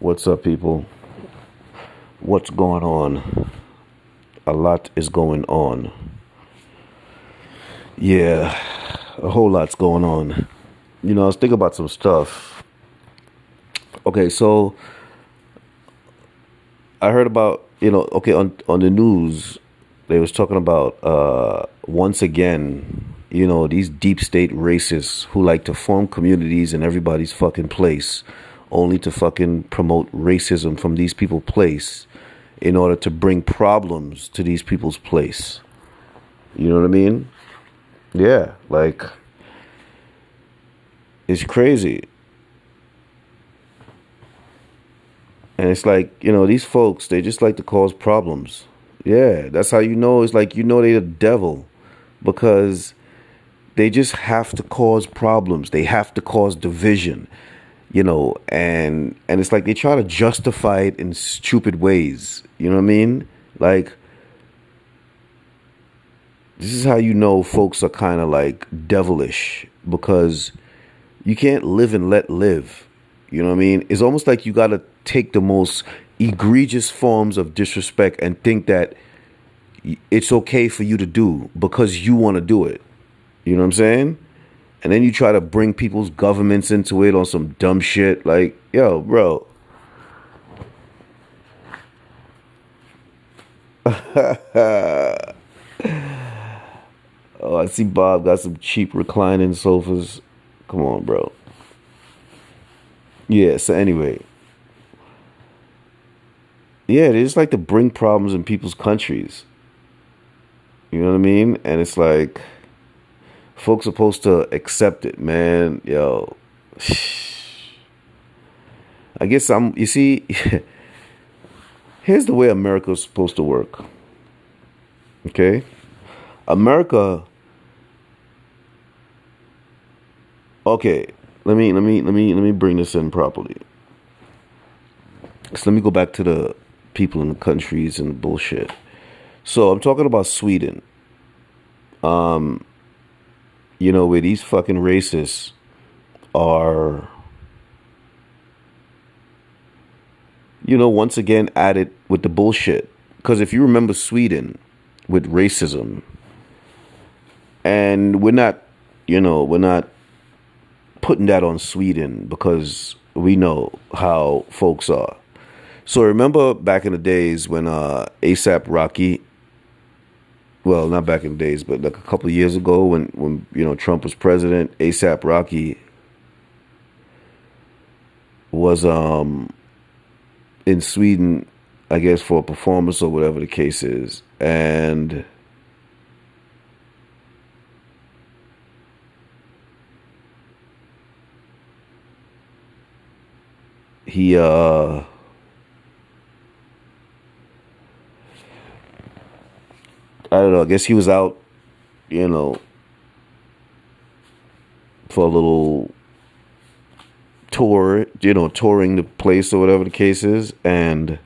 What's up, people? What's going on? A lot is going on. Yeah, a whole lot's going on. You know, I was thinking about some stuff. Okay, so I heard about, you know, okay, on on the news, they was talking about uh once again, you know, these deep state racists who like to form communities in everybody's fucking place only to fucking promote racism from these people's place in order to bring problems to these people's place. You know what I mean? Yeah, like it's crazy. And it's like, you know, these folks, they just like to cause problems. Yeah, that's how you know it's like you know they're the devil because they just have to cause problems. They have to cause division you know, and and it's like they try to justify it in stupid ways. You know what I mean? Like this is how you know folks are kind of like devilish because you can't live and let live. You know what I mean? It's almost like you got to take the most egregious forms of disrespect and think that it's okay for you to do because you want to do it. You know what I'm saying? And then you try to bring people's governments into it on some dumb shit. Like, yo, bro. oh, I see Bob got some cheap reclining sofas. Come on, bro. Yeah, so anyway. Yeah, they just like to bring problems in people's countries. You know what I mean? And it's like folks supposed to accept it, man. Yo, I guess I'm. You see, here's the way America's supposed to work. Okay, America. Okay, let me let me let me let me bring this in properly. So let me go back to the people in the countries and bullshit. So I'm talking about Sweden. Um, you know, where these fucking racists are, you know, once again at it with the bullshit. Because if you remember Sweden with racism, and we're not, you know, we're not putting that on Sweden because we know how folks are. So remember back in the days when uh, ASAP Rocky well, not back in the days, but like a couple years ago when, when you know Trump was president, ASAP Rocky was um in Sweden, I guess for a performance or whatever the case is, and he uh I don't know. I guess he was out, you know, for a little tour, you know, touring the place or whatever the case is, and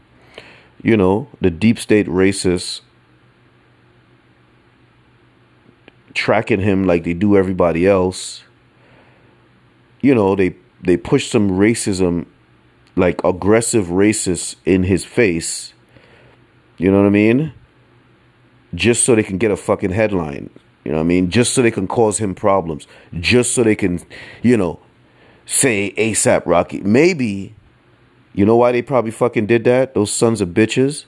you know, the deep state racists tracking him like they do everybody else. You know, they they push some racism, like aggressive racists in his face. You know what I mean? Just so they can get a fucking headline. You know what I mean? Just so they can cause him problems. Just so they can, you know, say ASAP Rocky. Maybe, you know why they probably fucking did that? Those sons of bitches.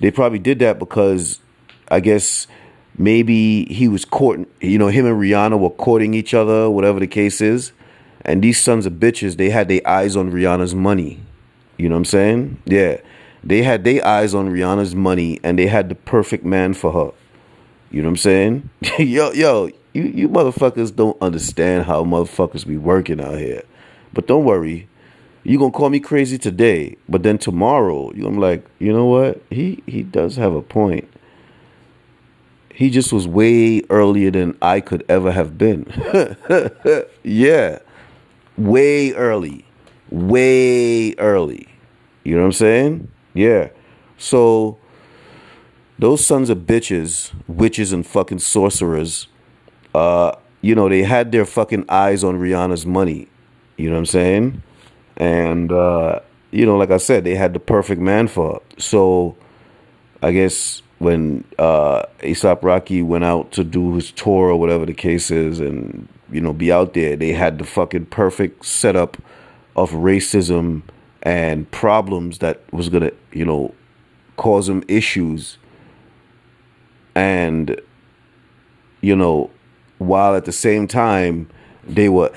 They probably did that because I guess maybe he was courting, you know, him and Rihanna were courting each other, whatever the case is. And these sons of bitches, they had their eyes on Rihanna's money. You know what I'm saying? Yeah. They had their eyes on Rihanna's money and they had the perfect man for her. You know what I'm saying? yo, yo, you, you motherfuckers don't understand how motherfuckers be working out here. But don't worry. you to call me crazy today, but then tomorrow, you're to be like, you know what? He, he does have a point. He just was way earlier than I could ever have been. yeah. Way early. Way early. You know what I'm saying? Yeah. So those sons of bitches, witches and fucking sorcerers, uh, you know, they had their fucking eyes on Rihanna's money. You know what I'm saying? And uh, you know, like I said, they had the perfect man for her. So I guess when uh ASAP Rocky went out to do his tour or whatever the case is and you know be out there, they had the fucking perfect setup of racism and problems that was gonna, you know, cause them issues and you know, while at the same time they were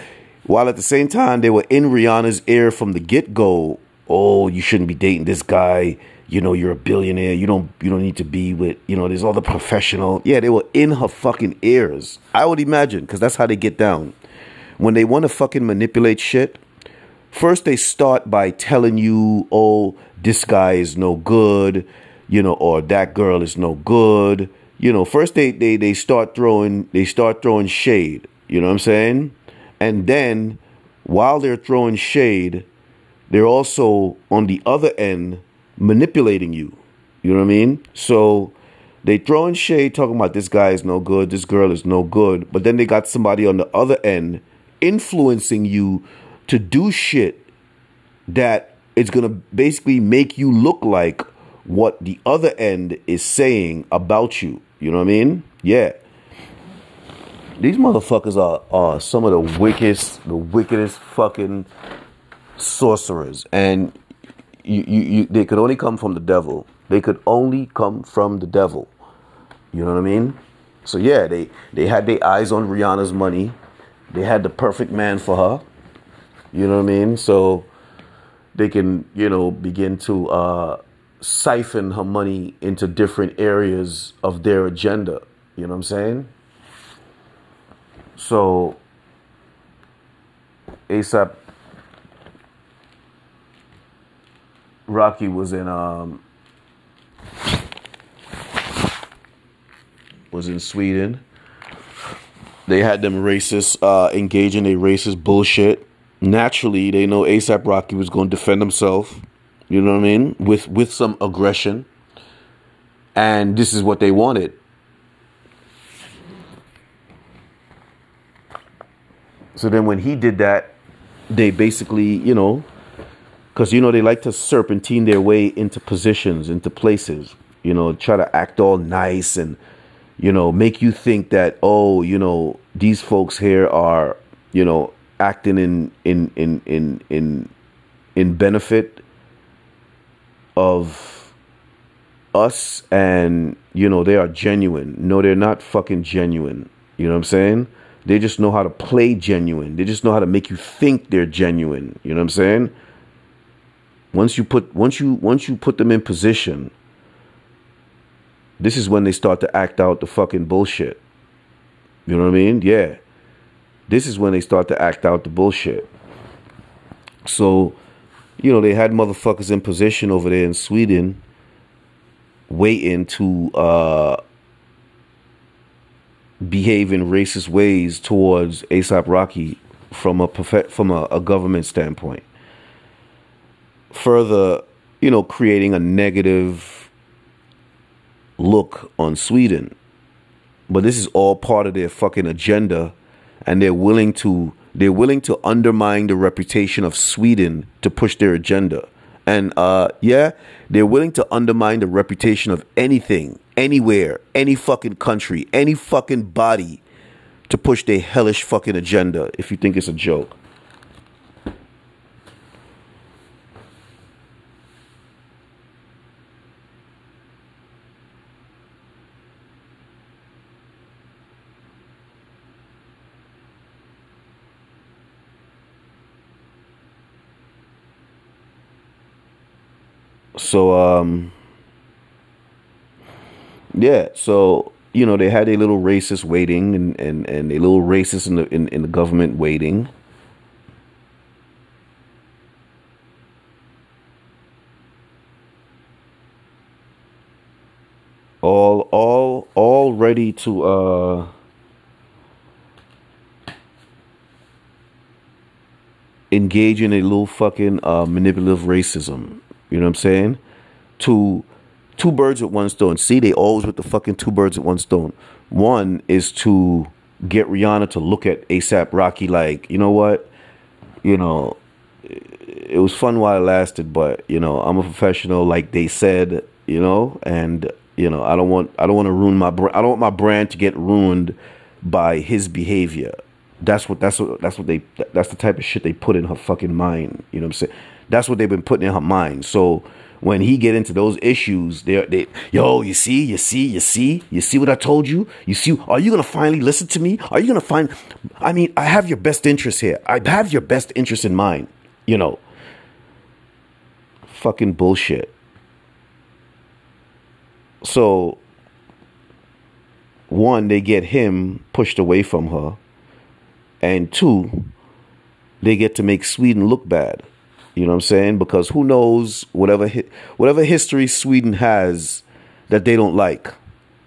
while at the same time they were in Rihanna's ear from the get go, oh, you shouldn't be dating this guy. You know, you're a billionaire. You don't you don't need to be with, you know, there's all the professional. Yeah, they were in her fucking ears. I would imagine, because that's how they get down. When they want to fucking manipulate shit, first they start by telling you, oh, this guy is no good, you know, or that girl is no good. You know, first they, they, they start throwing they start throwing shade. You know what I'm saying? And then while they're throwing shade, they're also on the other end manipulating you. You know what I mean? So they throwing shade talking about this guy is no good, this girl is no good, but then they got somebody on the other end influencing you to do shit that is going to basically make you look like what the other end is saying about you. You know what I mean? Yeah. These motherfuckers are, are some of the wickedest, the wickedest fucking sorcerers. And you, you, you, they could only come from the devil. They could only come from the devil. You know what I mean? So yeah, they, they had their eyes on Rihanna's money. They had the perfect man for her. You know what I mean? So they can, you know, begin to uh, siphon her money into different areas of their agenda. You know what I'm saying? So ASAP Rocky was in um was in Sweden. They had them racists uh, engaging in racist bullshit. Naturally, they know ASAP Rocky was going to defend himself. You know what I mean? With with some aggression. And this is what they wanted. So then when he did that, they basically, you know, because, you know, they like to serpentine their way into positions, into places, you know, try to act all nice and, you know, make you think that, oh, you know, these folks here are, you know, acting in, in, in, in, in, in benefit of us and, you know, they are genuine. No, they're not fucking genuine. You know what I'm saying? They just know how to play genuine. They just know how to make you think they're genuine. You know what I'm saying? Once you put once you once you put them in position, this is when they start to act out the fucking bullshit. You know what I mean? Yeah. This is when they start to act out the bullshit. So, you know, they had motherfuckers in position over there in Sweden waiting to uh behave in racist ways towards ASAP Rocky from a from a, a government standpoint. Further, you know, creating a negative look on Sweden. But this is all part of their fucking agenda and they're willing to they're willing to undermine the reputation of Sweden to push their agenda. And uh, yeah, they're willing to undermine the reputation of anything, anywhere, any fucking country, any fucking body to push their hellish fucking agenda if you think it's a joke. So um yeah, so you know they had a little racist waiting and, and, and a little racist in the in, in the government waiting. All all all ready to uh engage in a little fucking uh manipulative racism you know what I'm saying? To two birds with one stone. See, they always with the fucking two birds with one stone. One is to get Rihanna to look at ASAP Rocky like, you know what? You know, it was fun while it lasted, but you know, I'm a professional, like they said, you know, and you know, I don't want I don't want to ruin my brand. I don't want my brand to get ruined by his behavior. That's what that's what that's what they that's the type of shit they put in her fucking mind. You know what I'm saying? That's what they've been putting in her mind. So when he get into those issues, they they yo, you see, you see, you see, you see what I told you. You see, are you gonna finally listen to me? Are you gonna find? I mean, I have your best interest here. I have your best interest in mind. You know, fucking bullshit. So, one, they get him pushed away from her, and two, they get to make Sweden look bad. You know what I'm saying? Because who knows whatever whatever history Sweden has that they don't like.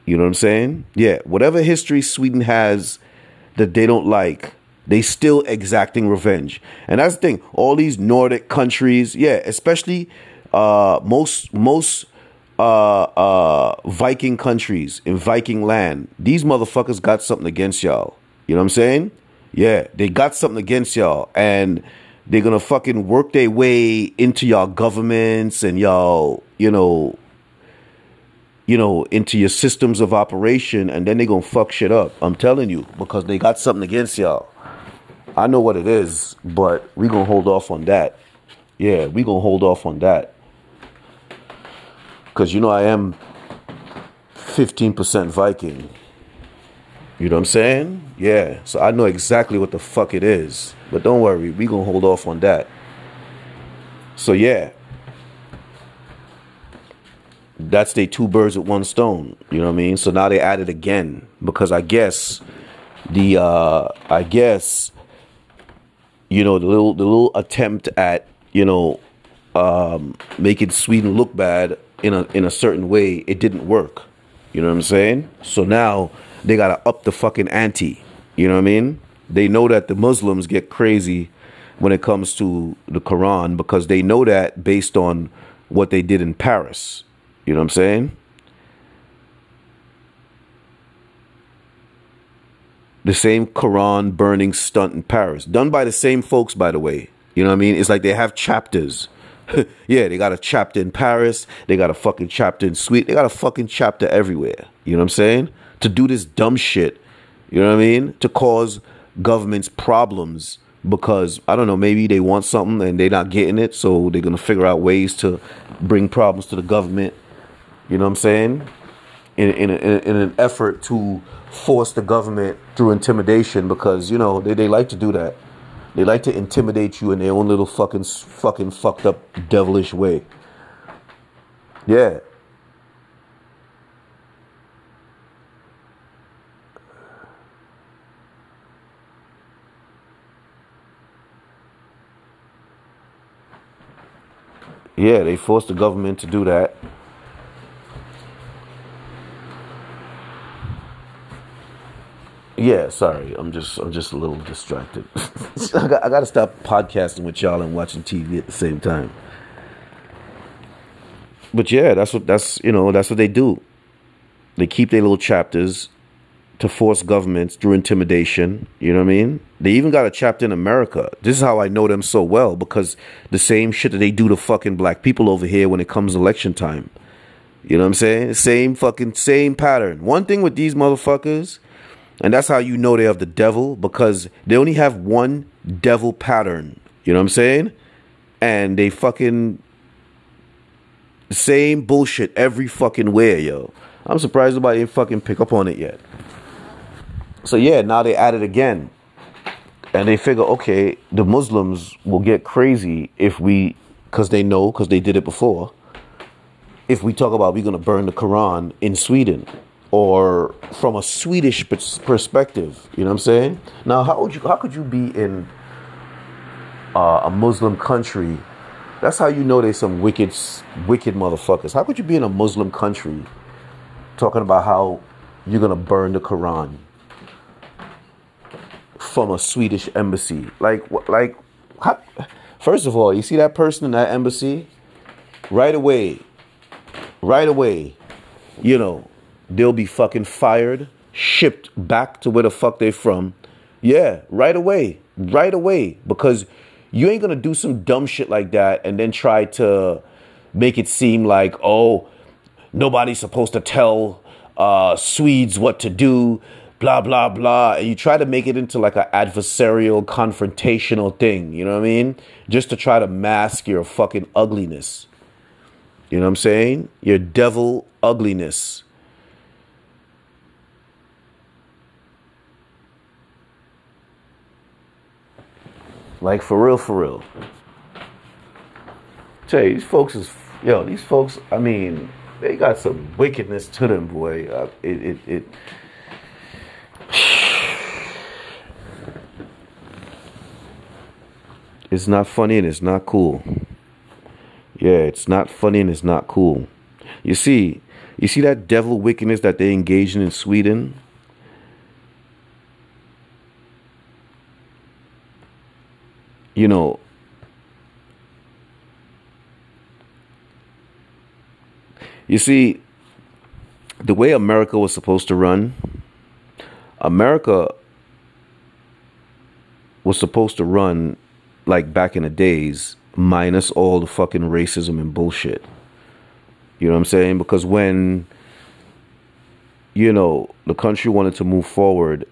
You know what I'm saying? Yeah, whatever history Sweden has that they don't like, they still exacting revenge. And that's the thing. All these Nordic countries, yeah, especially uh, most most uh, uh, Viking countries in Viking land, these motherfuckers got something against y'all. You know what I'm saying? Yeah, they got something against y'all, and they're gonna fucking work their way into y'all governments and y'all, you know, you know, into your systems of operation, and then they're gonna fuck shit up. I'm telling you, because they got something against y'all. I know what it is, but we gonna hold off on that. Yeah, we gonna hold off on that because you know I am 15% Viking. You know what I'm saying? Yeah. So I know exactly what the fuck it is. But don't worry, we gonna hold off on that. So yeah. That's they two birds with one stone. You know what I mean? So now they add it again. Because I guess the uh I guess you know the little the little attempt at, you know, um making Sweden look bad in a in a certain way, it didn't work. You know what I'm saying? So now they gotta up the fucking ante. You know what I mean? They know that the Muslims get crazy when it comes to the Quran because they know that based on what they did in Paris. You know what I'm saying? The same Quran burning stunt in Paris, done by the same folks, by the way. You know what I mean? It's like they have chapters yeah, they got a chapter in Paris. They got a fucking chapter in Sweden. They got a fucking chapter everywhere. You know what I'm saying? To do this dumb shit. You know what I mean? To cause governments problems because I don't know, maybe they want something and they're not getting it, so they're gonna figure out ways to bring problems to the government. You know what I'm saying? In in, in an effort to force the government through intimidation because you know they, they like to do that. They like to intimidate you in their own little fucking fucking fucked up devilish way. Yeah. Yeah, they forced the government to do that. Yeah, sorry. I'm just I'm just a little distracted. I got I got to stop podcasting with y'all and watching TV at the same time. But yeah, that's what that's you know that's what they do. They keep their little chapters to force governments through intimidation. You know what I mean? They even got a chapter in America. This is how I know them so well because the same shit that they do to fucking black people over here when it comes election time. You know what I'm saying? Same fucking same pattern. One thing with these motherfuckers and that's how you know they have the devil because they only have one devil pattern. You know what I'm saying? And they fucking same bullshit every fucking where, yo. I'm surprised nobody didn't fucking pick up on it yet. So yeah, now they add it again. And they figure, okay, the Muslims will get crazy if we, because they know, because they did it before, if we talk about we're going to burn the Quran in Sweden or from a Swedish perspective. You know what I'm saying? Now, how would you? How could you be in uh, a Muslim country? That's how you know there's some wicked, wicked motherfuckers. How could you be in a Muslim country talking about how you're gonna burn the Quran from a Swedish embassy? Like, like, how, first of all, you see that person in that embassy, right away, right away, you know, they'll be fucking fired, shipped back to where the fuck they from. Yeah, right away. Right away. Because You ain't gonna do some dumb shit like that and then try to make it seem like, oh, nobody's supposed to tell uh, Swedes what to do, blah, blah, blah. And you try to make it into like an adversarial, confrontational thing, you know what I mean? Just to try to mask your fucking ugliness. You know what I'm saying? Your devil ugliness. Like for real, for real. Tell you, these folks is yo, these folks. I mean, they got some wickedness to them, boy. Uh, it, it, it. It's not funny and it's not cool. Yeah, it's not funny and it's not cool. You see, you see that devil wickedness that they engage in in Sweden. you know, you see, the way America was supposed to run, America was supposed to run like back in the days, minus all the fucking racism and bullshit. You know what I'm saying? Because when, you know, the country wanted to move forward,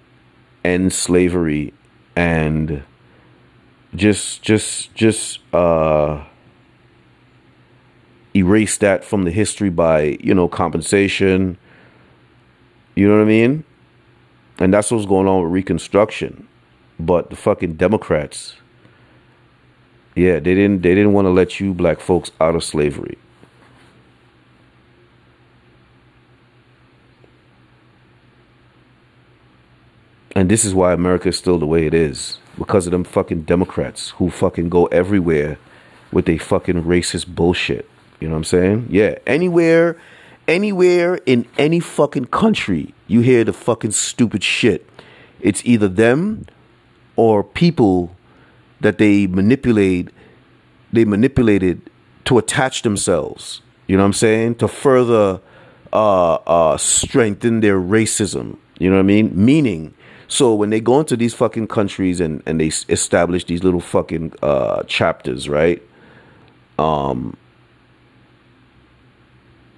end slavery, and just just just uh erase that from the history by you know compensation you know what i mean and that's what's going on with reconstruction but the fucking democrats yeah they didn't they didn't want to let you black folks out of slavery and this is why america is still the way it is because of them fucking Democrats who fucking go everywhere with a fucking racist bullshit. You know what I'm saying? Yeah, anywhere, anywhere in any fucking country, you hear the fucking stupid shit. It's either them or people that they manipulate, they manipulated to attach themselves. You know what I'm saying? To further uh, uh, strengthen their racism. You know what I mean? Meaning so when they go into these fucking countries and, and they establish these little fucking uh, chapters, right? Um,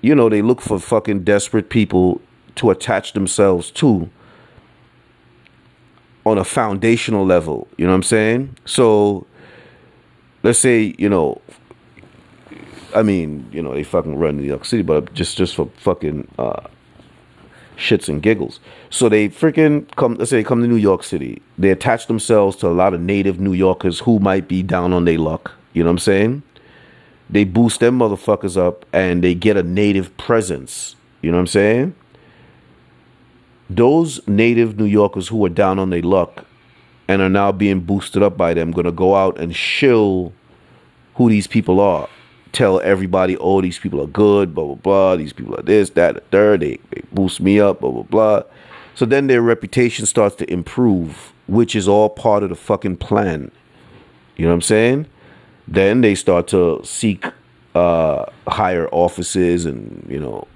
you know, they look for fucking desperate people to attach themselves to on a foundational level. You know what I'm saying? So let's say, you know, I mean, you know, they fucking run New York City, but just just for fucking uh, shits and giggles. So they freaking come, let's say they come to New York City. They attach themselves to a lot of native New Yorkers who might be down on their luck. You know what I'm saying? They boost them motherfuckers up and they get a native presence. You know what I'm saying? Those native New Yorkers who are down on their luck and are now being boosted up by them gonna go out and shill who these people are tell everybody, oh, these people are good, blah, blah, blah. These people are this, that, the third. They, they boost me up, blah, blah, blah. So then their reputation starts to improve, which is all part of the fucking plan. You know what I'm saying? Then they start to seek uh, higher offices and, you know,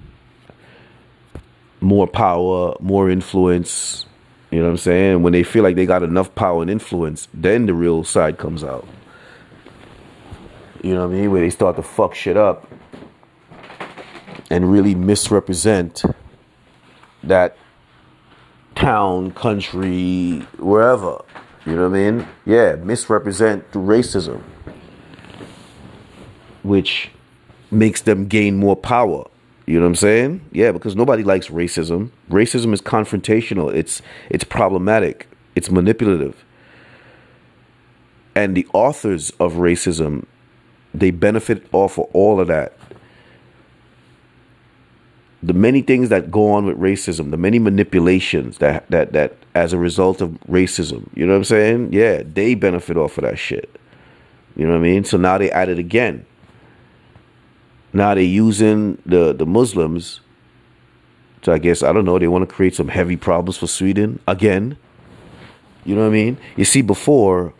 more power, more influence. You know what I'm saying? When they feel like they got enough power and influence, then the real side comes out. You know what I mean? Where they start to fuck shit up and really misrepresent that town, country, wherever. You know what I mean? Yeah, misrepresent racism, which makes them gain more power. You know what I'm saying? Yeah, because nobody likes racism. Racism is confrontational. It's it's problematic. It's manipulative. And the authors of racism they benefit off of all of that. The many things that go on with racism, the many manipulations that that that as a result of racism, you know what I'm saying? Yeah, they benefit off of that shit. You know what I mean? So now they add it again. Now they're using the the Muslims. So I guess I don't know. They want to create some heavy problems for Sweden again. You know what I mean? You see, before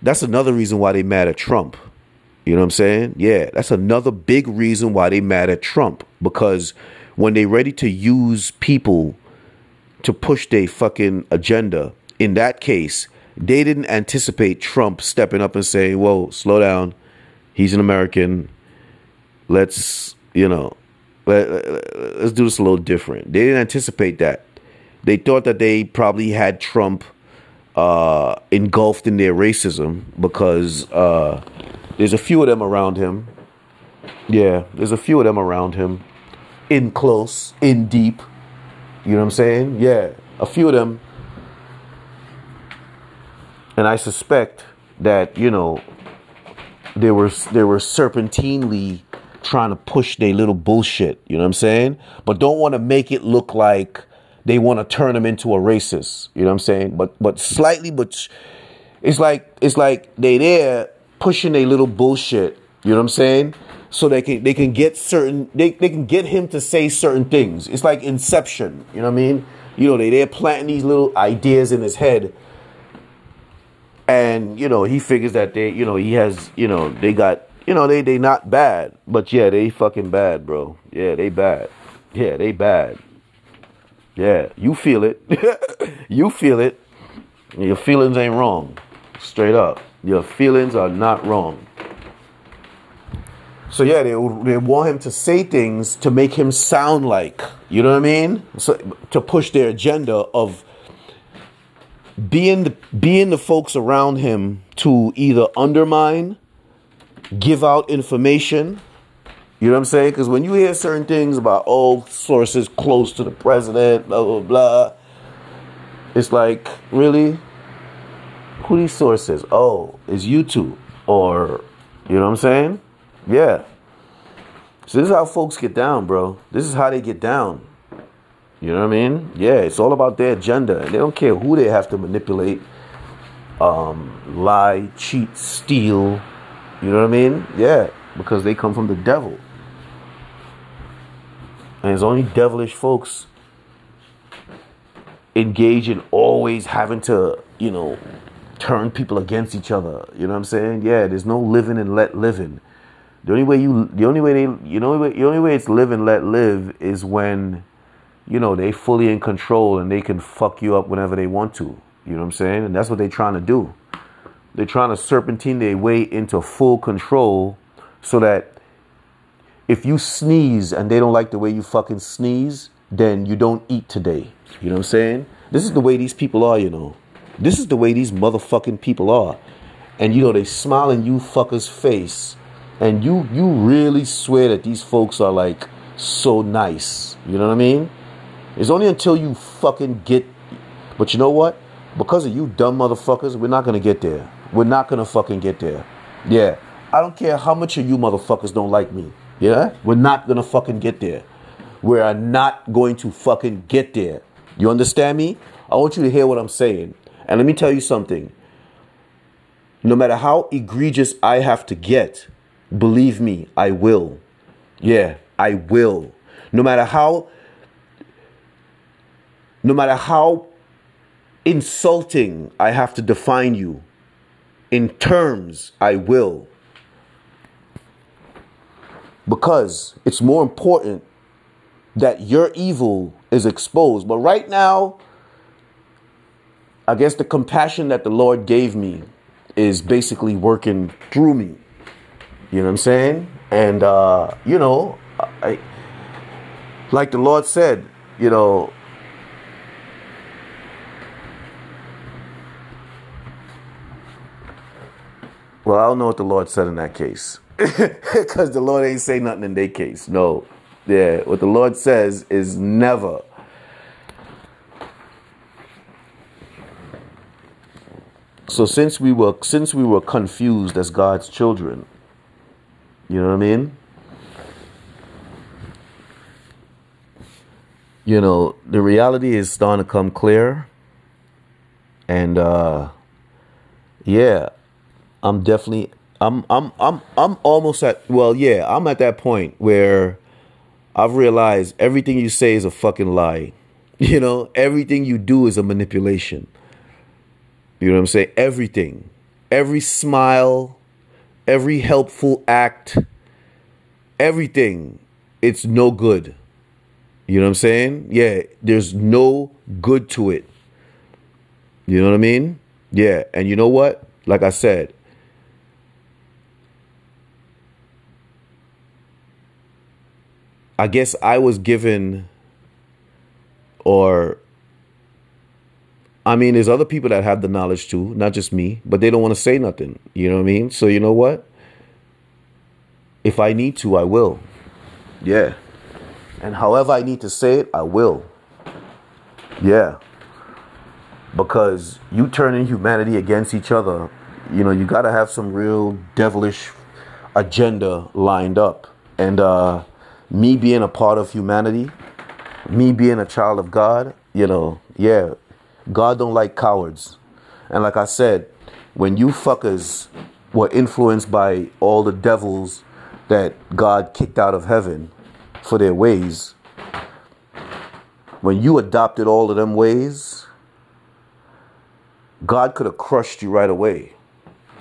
that's another reason why they mad at Trump you know what I'm saying? Yeah, that's another big reason why they mad at Trump because when they ready to use people to push their fucking agenda, in that case, they didn't anticipate Trump stepping up and saying, "Whoa, slow down. He's an American. Let's, you know, let, us do this a little different." They didn't anticipate that. They thought that they probably had Trump uh, engulfed in their racism because uh, there's a few of them around him. Yeah, there's a few of them around him, in close, in deep. You know what I'm saying? Yeah, a few of them and I suspect that you know they were they were serpentinely trying to push their little bullshit. You know what I'm saying? But don't want to make it look like they want to turn them into a racist. You know what I'm saying? But but slightly, but it's like it's like they there pushing a little bullshit. You know what I'm saying? So they can they can get certain they, they can get him to say certain things. It's like Inception. You know what I mean? You know they they're planting these little ideas in his head and you know he figures that they you know he has you know they got you know they they not bad but yeah they fucking bad bro. Yeah they bad. Yeah they bad. Yeah you feel it. You feel it. Your feelings ain't wrong. Straight up. Your feelings are not wrong. So yeah they, they want him to say things to make him sound like you know what i mean? So to push their agenda of being the, being the folks around him to either undermine, give out information. You know what I'm saying? Because when you hear certain things about oh sources close to the president, blah blah blah, it's like really, who these sources? Oh, it's YouTube or you know what I'm saying? Yeah. So this is how folks get down, bro. This is how they get down. You know what I mean? Yeah, it's all about their agenda. And they don't care who they have to manipulate, um, lie, cheat, steal. You know what I mean? Yeah, because they come from the devil. And it's only devilish folks engage in always having to, you know, turn people against each other. You know what I'm saying? Yeah, there's no living and let living. The only way you, the only way they, you know, the only way it's live and let live is when you know, they fully in control and they can fuck you up whenever they want to. You know what I'm saying? And that's what they're trying to do. They're trying to serpentine their way into full control so that if you sneeze and they don't like the way you fucking sneeze, then you don't eat today. You know what I'm saying? This is the way these people are, you know. This is the way these motherfucking people are. And you know, they smile in you fuckers' face. And you you really swear that these folks are like so nice. You know what I mean? It's only until you fucking get. But you know what? Because of you dumb motherfuckers, we're not gonna get there. We're not gonna fucking get there. Yeah. I don't care how much of you motherfuckers don't like me. Yeah? We're not gonna fucking get there. We are not going to fucking get there. You understand me? I want you to hear what I'm saying. And let me tell you something. No matter how egregious I have to get, believe me, I will. Yeah, I will. No matter how no matter how insulting I have to define you, in terms, I will. Because it's more important that your evil is exposed. But right now, I guess the compassion that the Lord gave me is basically working through me. You know what I'm saying? And, uh, you know, I, like the Lord said, you know, Well, I don't know what the Lord said in that case. Because the Lord ain't say nothing in their case. No. Yeah. What the Lord says is never. So since we were since we were confused as God's children, you know what I mean? You know, the reality is starting to come clear. And uh yeah, I'm definitely I'm I'm I'm I'm almost at well, yeah, I'm at that point where I've realized everything you say is a fucking lie. You know, everything you do is a manipulation. You know what I'm saying? Everything. Every smile, every helpful act, everything, it's no good. You know what I'm saying? Yeah, there's no good to it. You know what I mean? Yeah, and you know what? Like I said, I guess I was given, or I mean, there's other people that have the knowledge too, not just me, but they don't want to say nothing. You know what I mean? So, you know what? If I need to, I will. Yeah. And however I need to say it, I will. Yeah. Because you turning humanity against each other, you know, you got to have some real devilish agenda lined up. And uh, me being a part of humanity, me being a child of God, you know, yeah, God don't like cowards. And like I said, when you fuckers were influenced by all the devils that God kicked out of heaven for their ways, when you adopted all of them ways, God could have crushed you right away.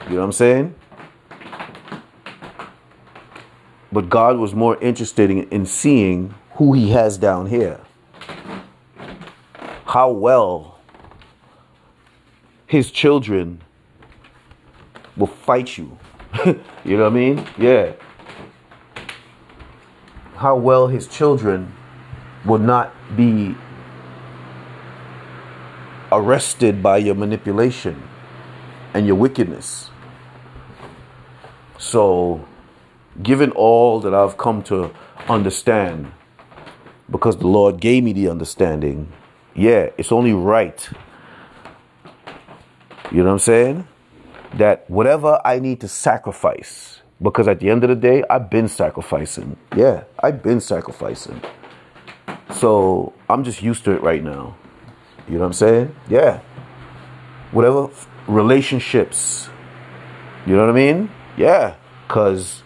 You know what I'm saying? But God was more interested in, in seeing who He has down here. How well His children will fight you. you know what I mean? Yeah. How well His children will not be arrested by your manipulation and your wickedness. So, given all that I've come to understand, because the Lord gave me the understanding, yeah, it's only right. You know what I'm saying? That whatever I need to sacrifice, because at the end of the day, I've been sacrificing. Yeah, I've been sacrificing. So I'm just used to it right now. You know what I'm saying? Yeah. Whatever relationships. You know what I mean? Yeah. Cause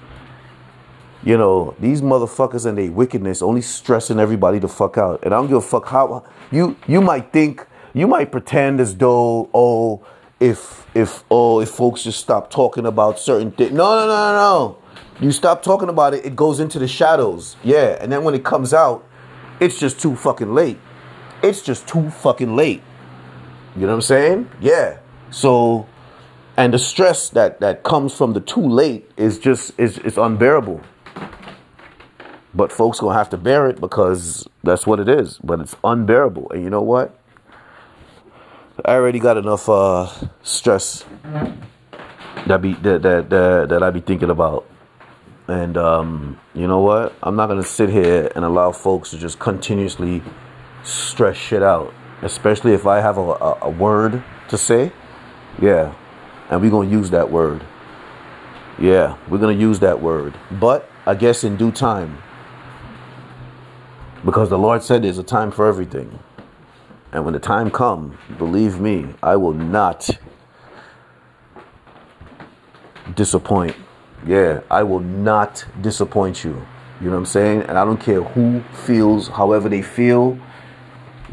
you know, these motherfuckers and their wickedness only stressing everybody to fuck out. And I don't give a fuck how you you might think you might pretend as though, oh, if if oh if folks just stop talking about certain things. No, no, no, no, no. You stop talking about it, it goes into the shadows. Yeah. And then when it comes out, it's just too fucking late. It's just too fucking late. You know what I'm saying? Yeah. So and the stress that that comes from the too late is just is it's unbearable. But folks gonna have to bear it because that's what it is. But it's unbearable. And you know what? I already got enough uh, stress that be that, that that that I be thinking about. And um, you know what? I'm not gonna sit here and allow folks to just continuously stress shit out, especially if I have a, a, a word to say. Yeah, and we're gonna use that word. Yeah, we're gonna use that word, but I guess in due time, because the Lord said there's a time for everything, and when the time comes, believe me, I will not disappoint. Yeah, I will not disappoint you. You know what I'm saying? And I don't care who feels however they feel.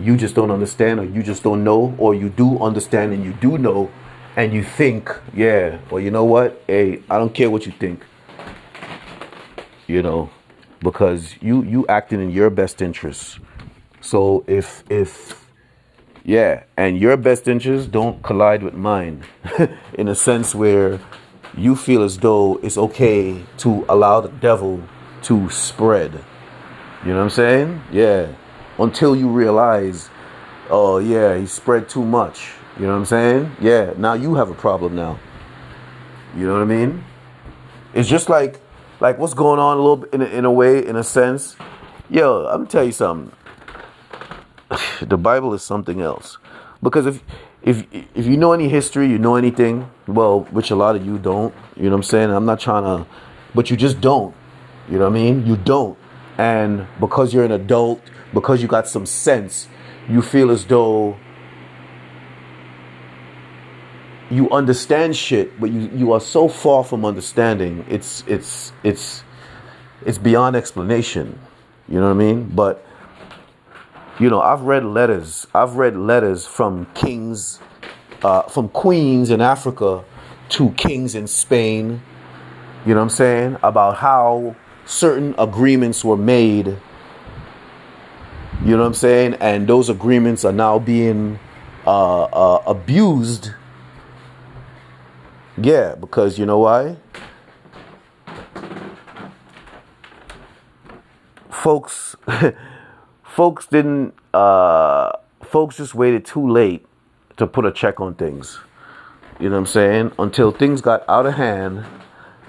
You just don't understand, or you just don't know, or you do understand and you do know, and you think, yeah, well, you know what? Hey, I don't care what you think. You know, because you you acting in your best interest. So if if yeah, and your best interests don't collide with mine, in a sense where you feel as though it's okay to allow the devil to spread. You know what I'm saying? Yeah. Until you realize, oh yeah, he spread too much. You know what I'm saying? Yeah. Now you have a problem now. You know what I mean? It's just like, like what's going on a little bit in a, in a way, in a sense. Yo, I'm tell you something. the Bible is something else, because if if if you know any history, you know anything, well, which a lot of you don't. You know what I'm saying? I'm not trying to, but you just don't. You know what I mean? You don't. And because you're an adult, because you got some sense, you feel as though you understand shit, but you, you are so far from understanding. It's it's it's it's beyond explanation. You know what I mean? But you know, I've read letters. I've read letters from kings, uh, from queens in Africa to kings in Spain. You know what I'm saying? About how certain agreements were made. You know what I'm saying? And those agreements are now being uh, uh, abused Yeah, because you know why? Folks folks didn't uh folks just waited too late to put a check on things. You know what I'm saying? Until things got out of hand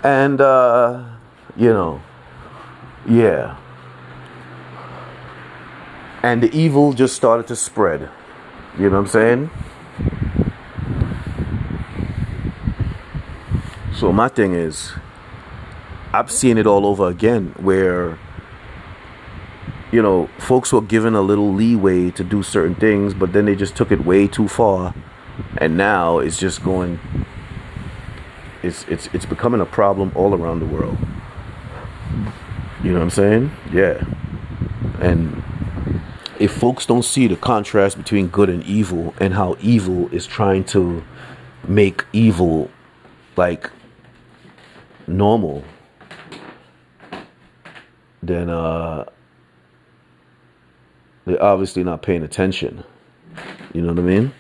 and uh you know yeah. And the evil just started to spread. You know what I'm saying? So my thing is, I've seen it all over again where, you know, folks were given a little leeway to do certain things, but then they just took it way too far, and now it's just going. It's it's it's becoming a problem all around the world. You know what I'm saying? Yeah. And if folks don't see the contrast between good and evil and how evil is trying to make evil like normal, then uh, they're obviously not paying attention. You know what I mean?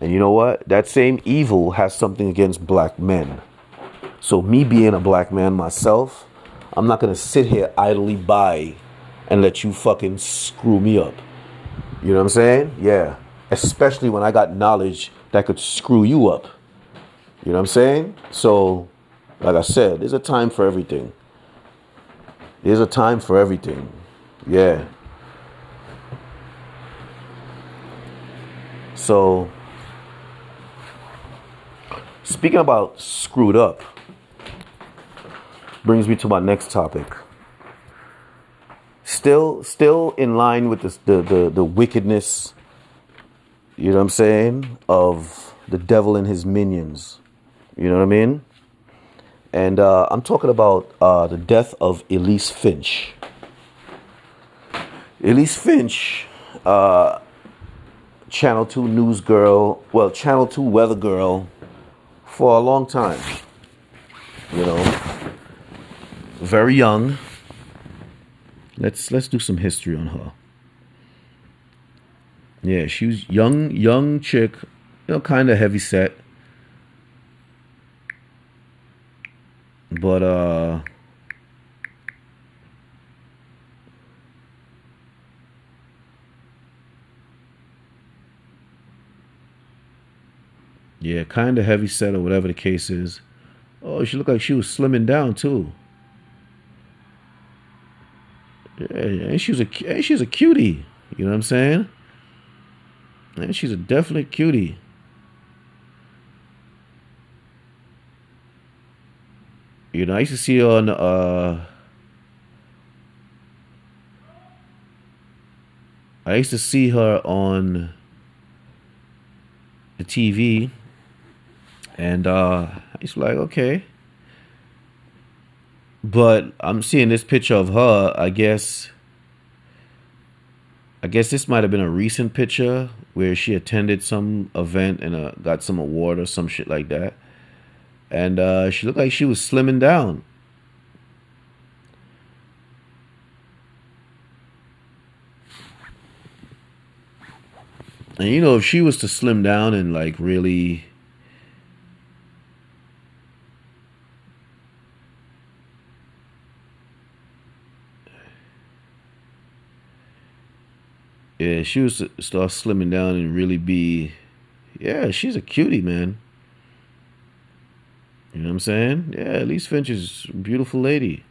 And you know what? That same evil has something against black men. So, me being a black man myself, I'm not going to sit here idly by and let you fucking screw me up. You know what I'm saying? Yeah. Especially when I got knowledge that could screw you up. You know what I'm saying? So, like I said, there's a time for everything. There's a time for everything. Yeah. So, speaking about screwed up, brings me to my next topic. Still, still in line with the the the, the wickedness. You know what I'm saying? Of the devil and his minions. You know what I mean? And uh, I'm talking about uh, the death of Elise Finch. Elise Finch, uh, Channel 2 news girl, well, Channel 2 weather girl for a long time. You know, very young. Let's let's do some history on her. Yeah, she was young, young chick, you know, kind of heavy set. But uh Yeah, kind of heavy set or whatever the case is. Oh, she looked like she was slimming down too. Yeah, and she was a and she's a cutie. You know what I'm saying? And she's a definite cutie. You know, I used to see on uh I used to see her on the TV and uh I to like, okay. But I'm seeing this picture of her, I guess I guess this might have been a recent picture where she attended some event and uh, got some award or some shit like that and uh, she looked like she was slimming down. And you know, if she was to slim down and like really Yeah, she was to start slimming down and really be yeah, she's a cutie, man. You know what I'm saying? Yeah, Elise Finch is a beautiful lady.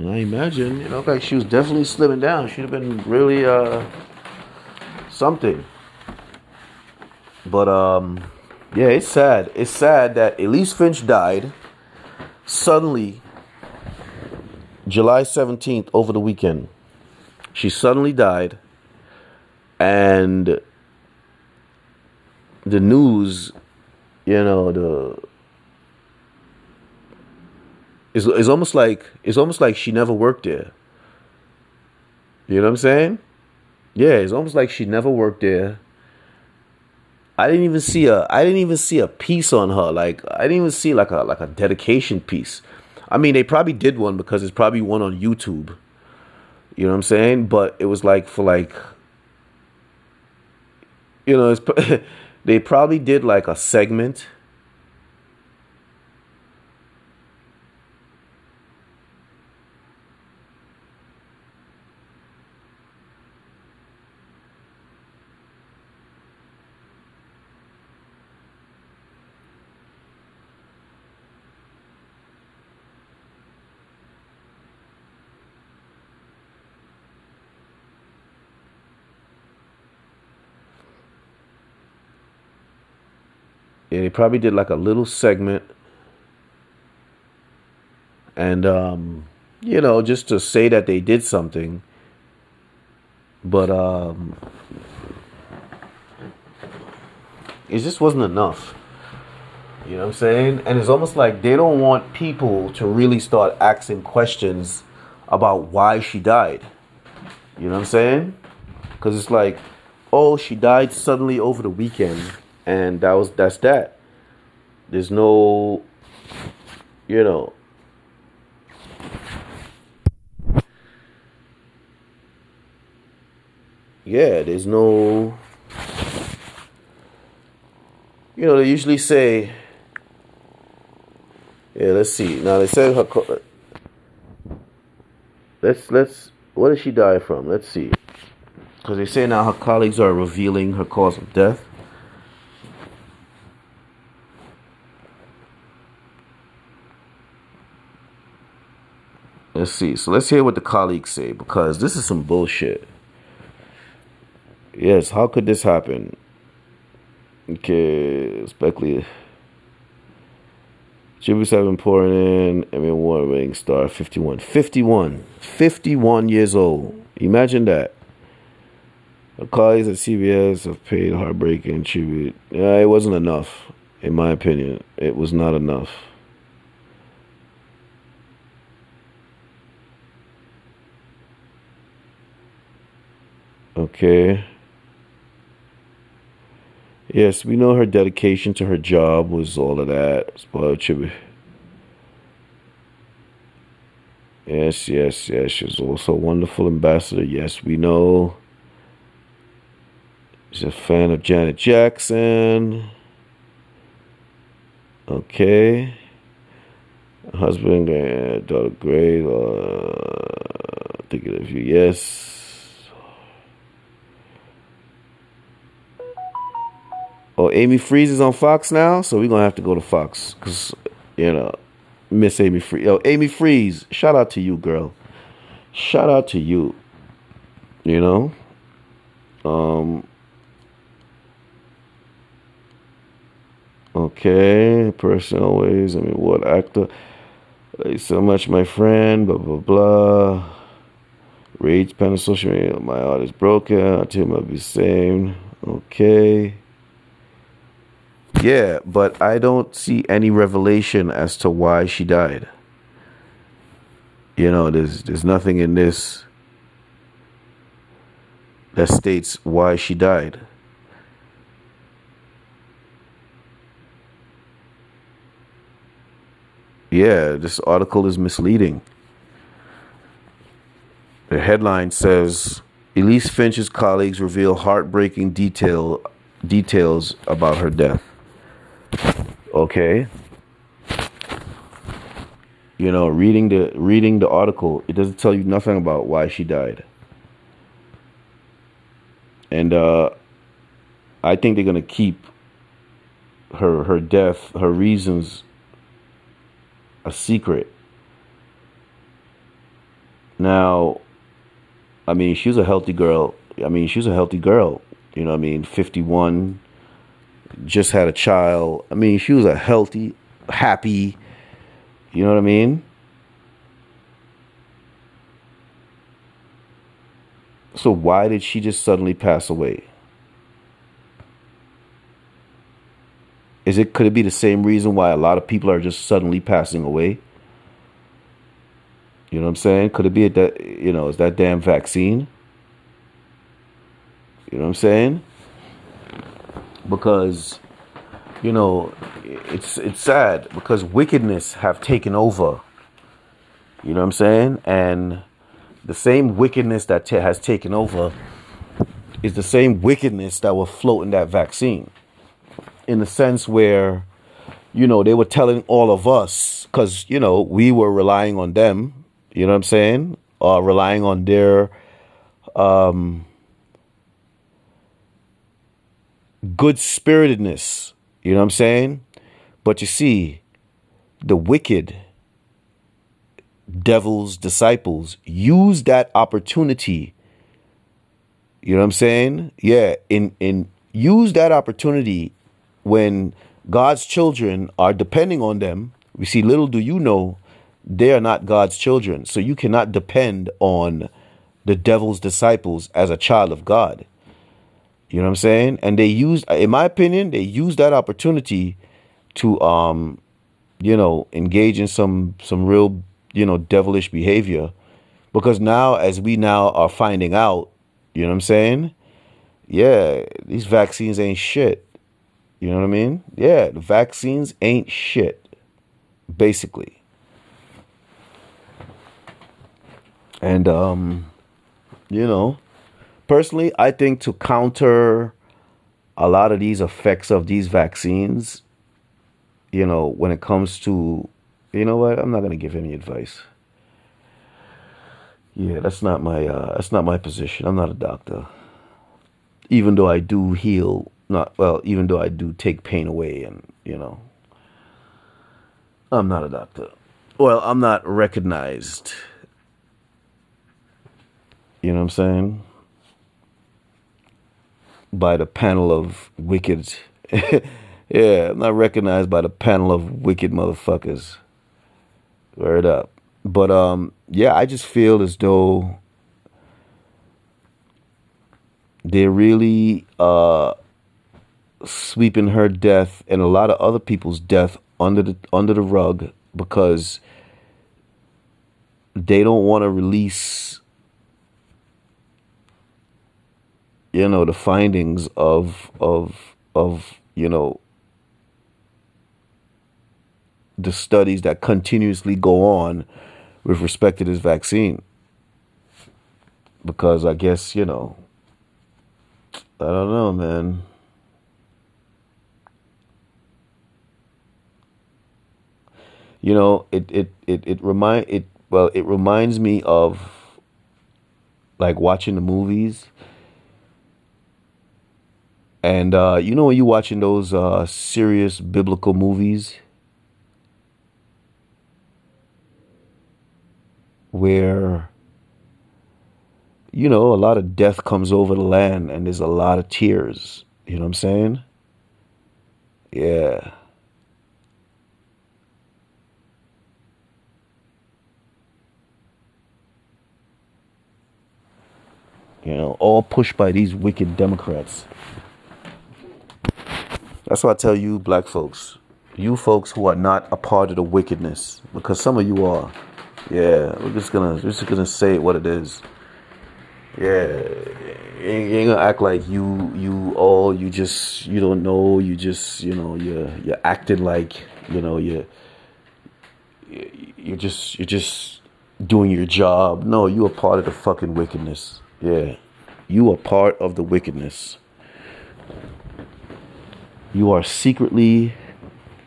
And I imagine, you know, like she was definitely slimming down. She'd have been really uh something. But um yeah, it's sad. It's sad that Elise Finch died suddenly July 17th over the weekend. She suddenly died and the news, you know, the it's, it's almost like it's almost like she never worked there. You know what I'm saying? Yeah, it's almost like she never worked there. I didn't even see a I didn't even see a piece on her. Like I didn't even see like a like a dedication piece. I mean, they probably did one because it's probably one on YouTube. You know what I'm saying? But it was like for like you know, it's They probably did like a segment Yeah, he probably did like a little segment, and um, you know, just to say that they did something. But um, it just wasn't enough. You know what I'm saying? And it's almost like they don't want people to really start asking questions about why she died. You know what I'm saying? Because it's like, oh, she died suddenly over the weekend and that was that's that. There's no, you know. Yeah, there's no. You know, they usually say. Yeah, let's see. Now they say her. Let's let's. What did she die from? Let's see. Because they say now her colleagues are revealing her cause of death. Let's see. So let's hear what the colleagues say because this is some bullshit. Yes, how could this happen? Okay, Speckley. Jimmy 7 pouring in. Mean, one ring star 51. 51. 51 years old. Imagine that. The colleagues at CBS have paid heartbreaking tribute. Yeah, it wasn't enough, in my opinion. It was not enough. Okay. Yes, we know her dedication to her job was all of that. Yes, yes, yes. She's also a wonderful ambassador. Yes, we know. She's a fan of Janet Jackson. Okay. Husband, daughter, great. Uh, thinking of you. Yes. Oh, Amy Freeze is on Fox now, so we're gonna have to go to Fox because you know, Miss Amy Freeze. Yo, Amy Freeze, shout out to you, girl. Shout out to you. You know, um. Okay, person always. I mean, what actor? Thank you so much, my friend. Blah blah blah. Rage panel social media. My heart is broken. I tell I'll be same. Okay. Yeah, but I don't see any revelation as to why she died. You know, there's there's nothing in this that states why she died. Yeah, this article is misleading. The headline says Elise Finch's colleagues reveal heartbreaking detail details about her death. Okay. You know, reading the reading the article, it doesn't tell you nothing about why she died. And uh I think they're gonna keep her her death, her reasons a secret. Now, I mean, she was a healthy girl. I mean, she was a healthy girl. You know, I mean, 51, just had a child. I mean, she was a healthy, happy, you know what I mean? So why did she just suddenly pass away? Is it could it be the same reason why a lot of people are just suddenly passing away? You know what I'm saying? Could it be that you know, is that damn vaccine? You know what I'm saying? Because you know it's it's sad because wickedness have taken over. You know what i'm saying? And the same wickedness that has taken over is the same wickedness that will float in that vaccine. In the sense where, you know, they were telling all of us, because, you know, we were relying on them, you know what I'm saying? Uh, relying on their um, good spiritedness, you know what I'm saying? But you see, the wicked devil's disciples use that opportunity. You know what I'm saying? Yeah, in in use that opportunity when God's children are depending on them. We see little do you know they are not God's children. So you cannot depend on the devil's disciples as a child of God. You know what I'm saying? And they used in my opinion, they used that opportunity to um you know, engage in some some real, you know, devilish behavior because now as we now are finding out, you know what I'm saying? Yeah, these vaccines ain't shit. You know what I mean? Yeah, the vaccines ain't shit basically. And um you know, personally, I think to counter a lot of these effects of these vaccines, you know, when it comes to, you know what, I'm not going to give any advice. Yeah, that's not my uh, that's not my position. I'm not a doctor. Even though I do heal, not well, even though I do take pain away, and you know, I'm not a doctor. Well, I'm not recognized. You know what I'm saying? By the panel of wicked Yeah, I'm not recognized by the panel of wicked motherfuckers. Word up. But um, yeah, I just feel as though they're really uh sweeping her death and a lot of other people's death under the under the rug because they don't want to release you know the findings of of of you know the studies that continuously go on with respect to this vaccine. Because I guess, you know, I don't know, man. You know, it it it it remind it well, it reminds me of like watching the movies. And uh, you know when you're watching those uh, serious biblical movies? Where you know a lot of death comes over the land and there's a lot of tears. You know what i'm saying? Yeah. You know all pushed by these wicked democrats that's why i tell you black folks you folks who are not a part of the wickedness because some of you are yeah, we're just gonna we're just gonna say what it is. Yeah, you ain't gonna act like you you all you just you don't know you just you know you're you're acting like you know you you're just you're just doing your job. No, you are part of the fucking wickedness. Yeah, you are part of the wickedness. You are secretly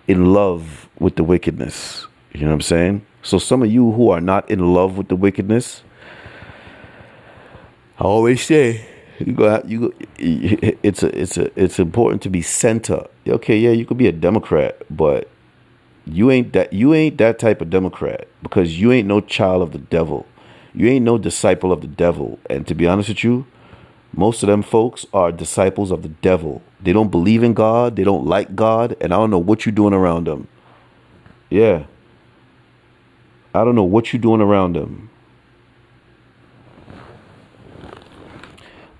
in love with the wickedness. You know what I'm saying? So some of you who are not in love with the wickedness, I always say you go out, you go, it's a it's a it's important to be center. Okay, yeah, you could be a Democrat, but you ain't that you ain't that type of Democrat because you ain't no child of the devil. You ain't no disciple of the devil. And to be honest with you, most of them folks are disciples of the devil. They don't believe in God, they don't like God, and I don't know what you're doing around them. Yeah. I don't know what you're doing around them.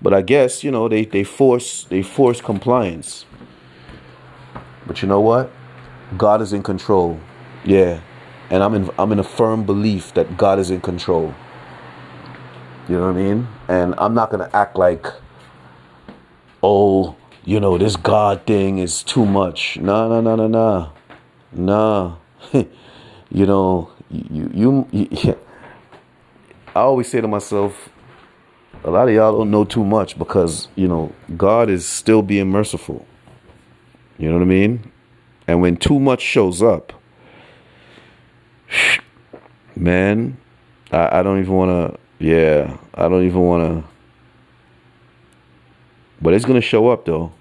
But I guess, you know, they, they force they force compliance. But you know what? God is in control. Yeah. And I'm in I'm in a firm belief that God is in control. You know what I mean? And I'm not gonna act like, oh, you know, this God thing is too much. No, no, no, no, no. No. you know, you, you, you yeah. I always say to myself, a lot of y'all don't know too much because, you know, God is still being merciful. You know what I mean? And when too much shows up, man, I, I don't even want to. Yeah, I don't even want to. But it's gonna show up though.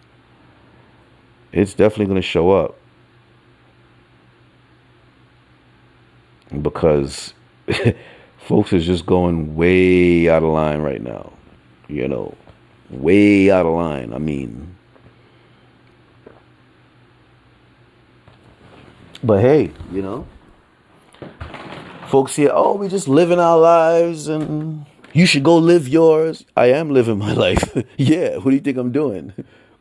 It's definitely gonna show up because folks is just going way out of line right now. You know, way out of line. I mean, but hey, you know, folks here, oh, we just living our lives and you should go live yours. I am living my life. yeah, what do you think I'm doing?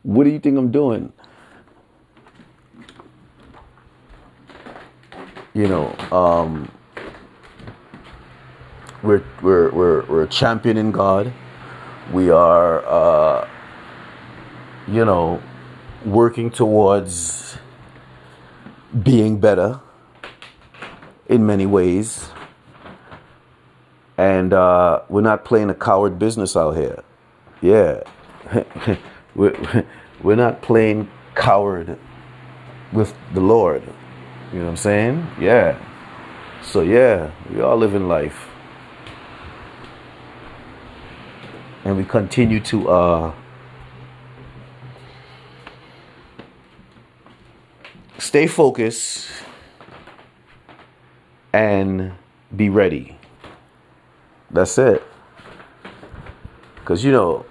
What do you think I'm doing? You know, um, we're we're we're we're championing God. We are, uh, you know, working towards being better in many ways, and uh, we're not playing a coward business out here. Yeah, we're we're not playing coward with the Lord. You know what I'm saying? Yeah. So yeah, we are living life. and we continue to uh, stay focused and be ready. That's it. Because, you know,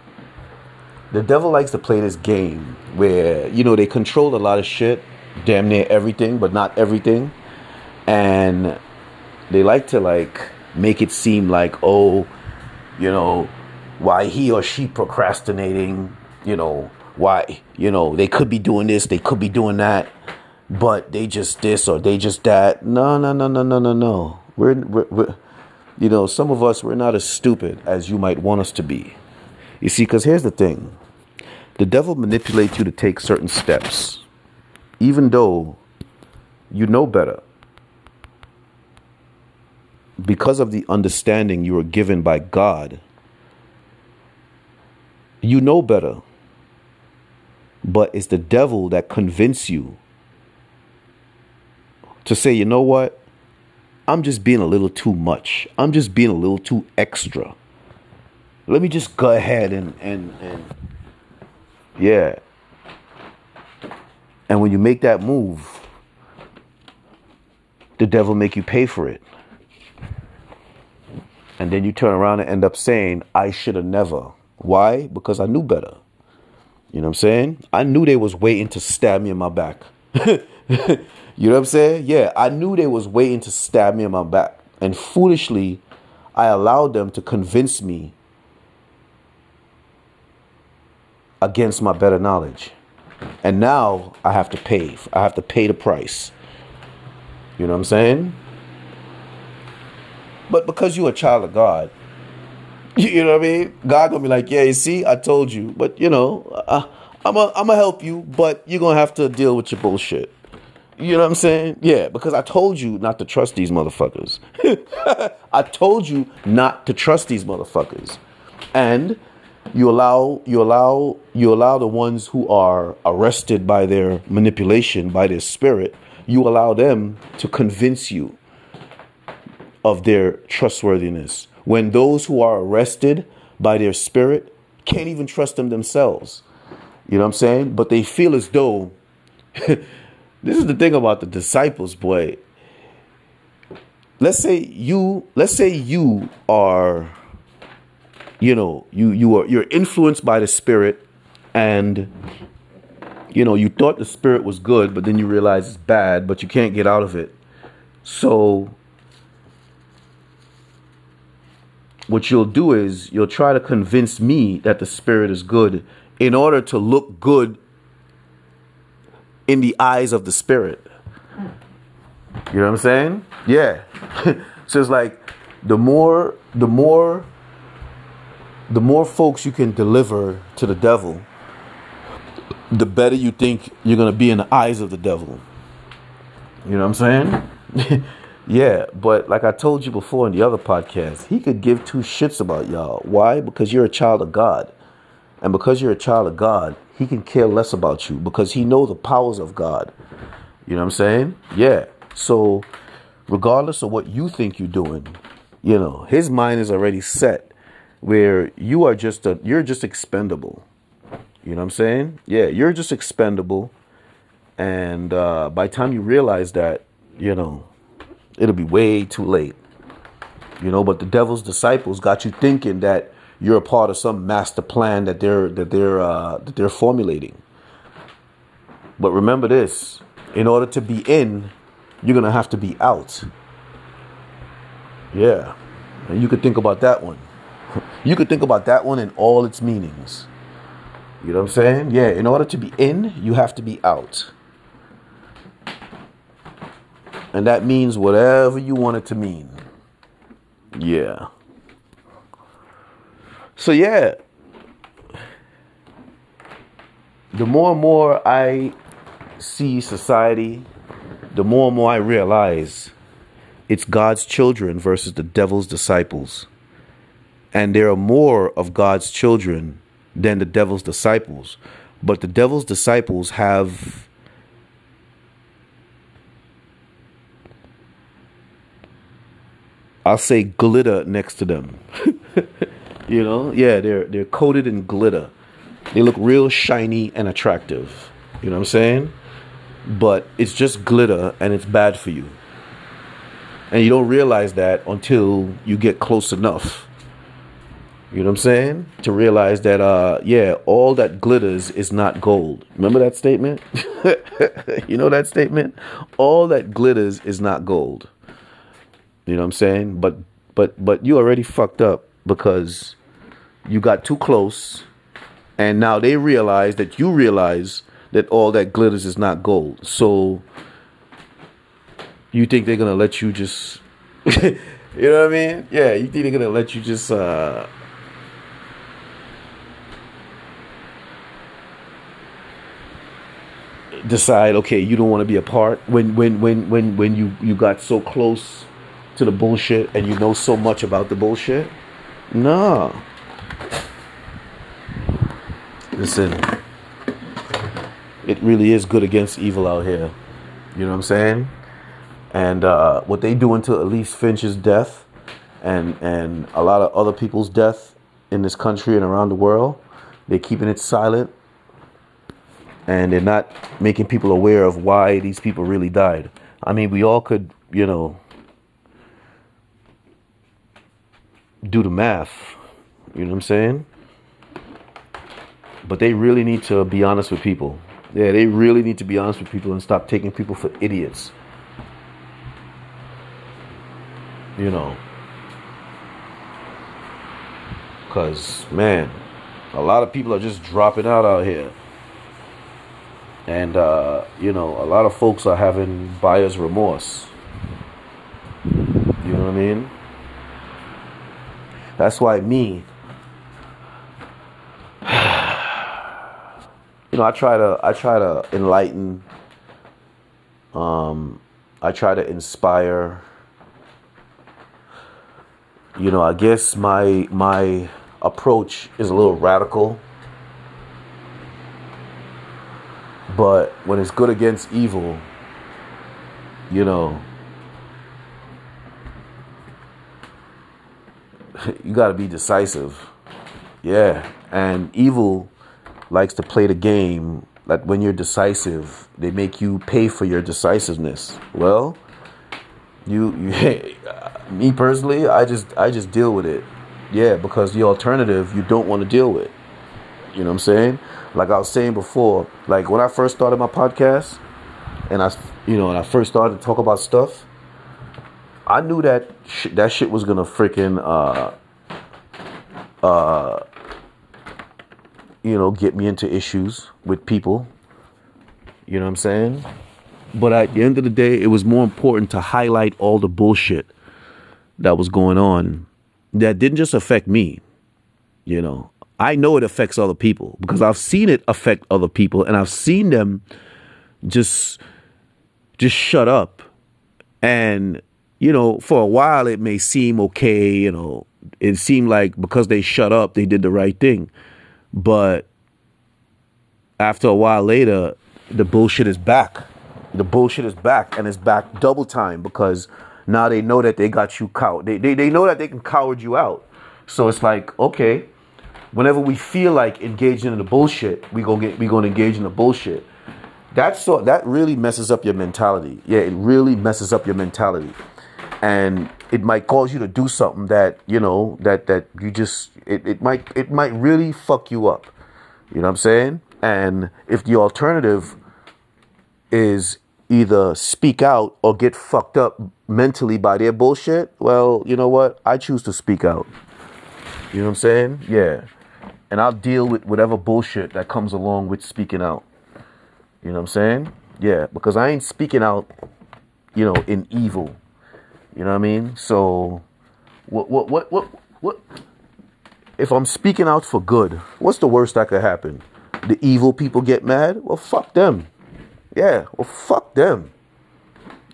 the devil likes to play this game where, you know, they control a lot of shit, damn near everything, but not everything. And they like to, like, make it seem like, oh, you know, why he or she procrastinating, you know, why, you know, they could be doing this, they could be doing that, but they just this or they just that. No, no, no, no, no, no, no. We're, we're, we're you know, some of us, we're not as stupid as you might want us to be. You see, because here's the thing the devil manipulates you to take certain steps, even though you know better. Because of the understanding you were given by God you know better. But it's the devil that convince you to say, you know what? I'm just being a little too much. I'm just being a little too extra. Let me just go ahead and and and yeah. And when you make that move, the devil make you pay for it. And then you turn around and end up saying, I should have never. Why? Because I knew better. You know what I'm saying? I knew they was waiting to stab me in my back. you know what I'm saying? Yeah, I knew they was waiting to stab me in my back. And foolishly, I allowed them to convince me against my better knowledge. And now I have to pay. I have to pay the price. You know what I'm saying? But because you're a child of God, You know what I mean? God gonna be like, yeah, you see, I told you, but you know, uh, I'm a, I'm gonna help you, but you're gonna have to deal with your bullshit. You know what I'm saying? Yeah, because I told you not to trust these motherfuckers. I told you not to trust these motherfuckers, and you allow you allow you allow the ones who are arrested by their manipulation by their spirit. You allow them to convince you of their trustworthiness when those who are arrested by their spirit can't even trust them themselves. You know what I'm saying? But they feel as though this is the thing about the disciples, boy. Let's say you let's say you are you know, you you are you're influenced by the spirit and you know, you thought the spirit was good, but then you realize it's bad, but you can't get out of it. So what you'll do is you'll try to convince me that the spirit is good in order to look good in the eyes of the spirit. You know what I'm saying? Yeah. so it's like the more the more the more folks you can deliver to the devil, the better you think you're to be in the eyes of the devil. You know what I'm saying? Yeah, but like I told you before in the other podcast, he could give two shits about y'all. Why? Because you're a child of God. And because you're a child of God, he can care less about you because he know the powers of God. You know what I'm saying? Yeah. So regardless of what you think you're doing, you know, his mind is already set where you are just a you're just expendable. You know what I'm saying? Yeah, you're just expendable. And uh, by the time you realize that, you know, it'll be way too late. You know, but the devil's disciples got you thinking that you're a part of some master plan that they're that they're uh, that they're formulating. But remember this: in order to be in, you're gonna have to be out. Yeah, and you could think about that one. You could think about that one in all its meanings. You know what I'm saying? Yeah, in order to be in, you have to be out. And that means whatever you want it to mean. Yeah. So yeah, the more and more I see society, the more and more I realize it's God's children versus the devil's disciples. And there are more of God's children than the devil's disciples. But the devil's disciples have I'll say glitter next to them. You know, yeah, they're they're coated in glitter. They look real shiny and attractive. You know what I'm saying? But it's just glitter and it's bad for you. And you don't realize that until you get close enough. You know what I'm saying? To realize that uh yeah, all that glitters is not gold. Remember that statement? you know that statement? All that glitters is not gold. You know what I'm saying? But but but you already fucked up because you got too close, and now they realize that you realize that all that glitters is not gold. So you think they're gonna let you just, you know what I mean? Yeah, you think they're gonna let you just. uh decide okay you don't want to be a part when when when when when you you got so close to the bullshit and you know so much about the bullshit no Listen, it really is good against evil out here. You know what I'm saying? And uh, what they doing to Elise Finch's death, and and a lot of other people's death in this country and around the world, they're keeping it silent, and they're not making people aware of why these people really died. I mean, we all could, you know, do the math. You know what I'm saying? But they really need to be honest with people. Yeah, they really need to be honest with people and stop taking people for idiots. You know. Because, man, a lot of people are just dropping out out here. And, uh, you know, a lot of folks are having buyer's remorse. You know what I mean? That's why me, you know, I try to I try to enlighten. Um, I try to inspire. You know, I guess my my approach is a little radical. But when it's good against evil, you know, you got to be decisive. Yeah, and evil likes to play the game that when you're decisive, they make you pay for your decisiveness. Well, you, you me personally, I just I just deal with it. Yeah, because the alternative you don't want to deal with. You know what I'm saying? Like I was saying before, like when I first started my podcast and I you know, and I first started to talk about stuff, I knew that sh- that shit was going to freaking uh uh you know, get me into issues with people. You know what I'm saying? But at the end of the day, it was more important to highlight all the bullshit that was going on that didn't just affect me. You know, I know it affects other people because I've seen it affect other people and I've seen them just just shut up. And you know, for a while it may seem okay, you know, it seemed like because they shut up, they did the right thing. But after a while later, the bullshit is back. The bullshit is back, and it's back double time because now they know that they got you cowed. They, they, they know that they can coward you out. So it's like, okay, whenever we feel like engaging in the bullshit, we gonna get we gonna engage in the bullshit. That's so that really messes up your mentality. Yeah, it really messes up your mentality. And it might cause you to do something that, you know, that that you just it, it might it might really fuck you up. You know what I'm saying? And if the alternative is either speak out or get fucked up mentally by their bullshit, well, you know what? I choose to speak out. You know what I'm saying? Yeah. And I'll deal with whatever bullshit that comes along with speaking out. You know what I'm saying? Yeah, because I ain't speaking out, you know, in evil. You know what I mean? So what what what what what if I'm speaking out for good, what's the worst that could happen? The evil people get mad? Well, fuck them. Yeah, well, fuck them.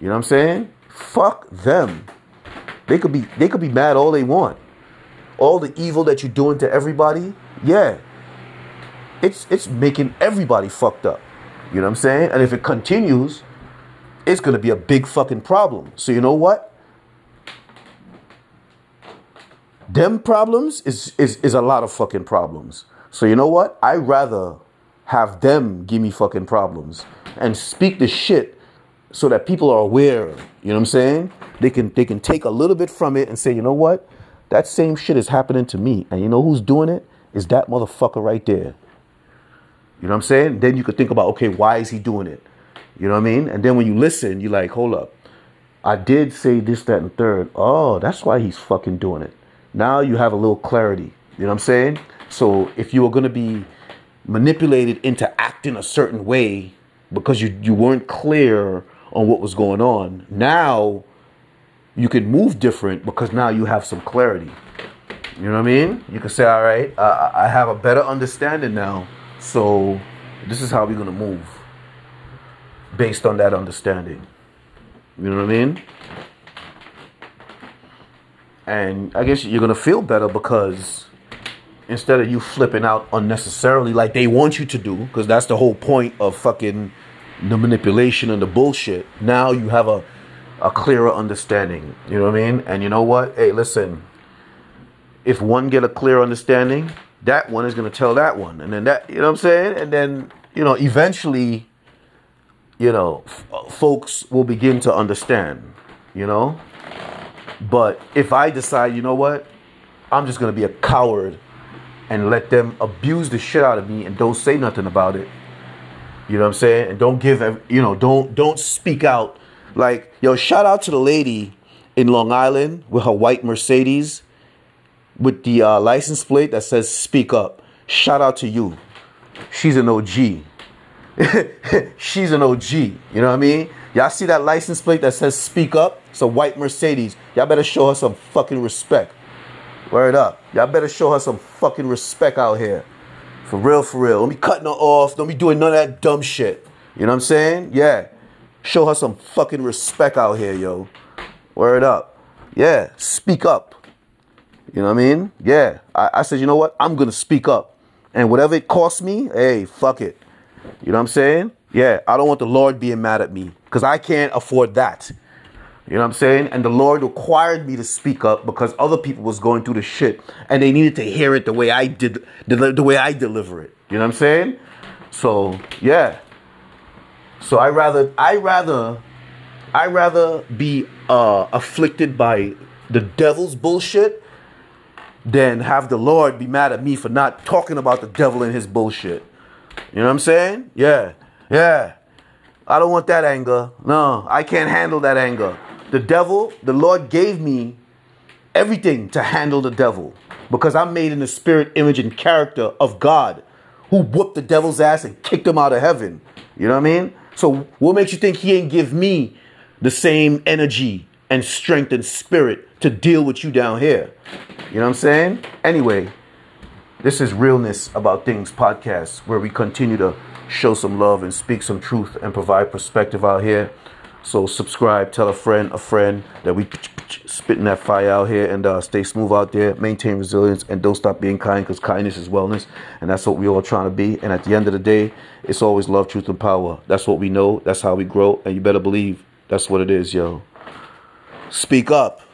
You know what I'm saying? Fuck them. They could be they could be mad all they want. All the evil that you're doing to everybody, yeah. It's it's making everybody fucked up. You know what I'm saying? And if it continues, it's gonna be a big fucking problem. So you know what? Them problems is is, is a lot of fucking problems. So you know what? I rather have them give me fucking problems and speak the shit so that people are aware. You know what I'm saying? They can they can take a little bit from it and say, you know what? That same shit is happening to me. And you know who's doing it? Is that motherfucker right there. You know what I'm saying? Then you could think about, okay, why is he doing it? You know what I mean? And then when you listen, you're like, hold up. I did say this, that, and third. Oh, that's why he's fucking doing it. Now you have a little clarity. You know what I'm saying? So if you were gonna be manipulated into acting a certain way because you, you weren't clear on what was going on. Now you can move different because now you have some clarity. You know what I mean? You can say, all right, uh, I have a better understanding now. So this is how we're going to move based on that understanding. You know what I mean? And I guess you're to feel better because instead of you flipping out unnecessarily like they want you to do, because that's the whole point of fucking the manipulation and the bullshit. Now you have a a clearer understanding. You know what I mean? And you know what? Hey, listen. If one get a clear understanding, that one is to tell that one, and then that you know what I'm saying, and then you know eventually, you know, f- uh, folks will begin to understand. You know, but if I decide, you know what, I'm just to be a coward and let them abuse the shit out of me and don't say nothing about it. You know what I'm saying? And don't give, you know, don't don't speak out. Like, yo, shout out to the lady in Long Island with her white Mercedes with the uh, license plate that says "Speak Up." Shout out to you. She's an OG. She's an OG. You know what I mean? Y'all see that license plate that says "Speak Up"? It's a white Mercedes. Y'all better show her some fucking respect. Word up. Y'all better show her some fucking respect out here. For real, for real. Don't be cutting her off. Don't be doing none of that dumb shit. You know what I'm saying? Yeah. Show her some fucking respect out here, yo. Word up. Yeah. Speak up. You know what I mean? Yeah. I, I said, you know what? I'm going to speak up. And whatever it costs me, hey, fuck it. You know what I'm saying? Yeah. I don't want the Lord being mad at me because I can't afford that. You know what I'm saying? And the Lord required me to speak up because other people was going through the shit and they needed to hear it the way I did the, the way I deliver it. You know what I'm saying? So, yeah. So I rather I rather I rather be uh, afflicted by the devil's bullshit than have the Lord be mad at me for not talking about the devil and his bullshit. You know what I'm saying? Yeah. Yeah. I don't want that anger. No, I can't handle that anger. The devil, the Lord gave me everything to handle the devil because I'm made in the spirit, image, and character of God who whooped the devil's ass and kicked him out of heaven. You know what I mean? So, what makes you think he ain't give me the same energy and strength and spirit to deal with you down here? You know what I'm saying? Anyway, this is Realness About Things podcast where we continue to show some love and speak some truth and provide perspective out here. So subscribe, tell a friend, a friend that we spitting that fire out here and uh, stay smooth out there. Maintain resilience and don't stop being kind because kindness is wellness, and that's what we all trying to be. And at the end of the day, it's always love, truth, and power. That's what we know. That's how we grow, and you better believe that's what it is, yo. Speak up.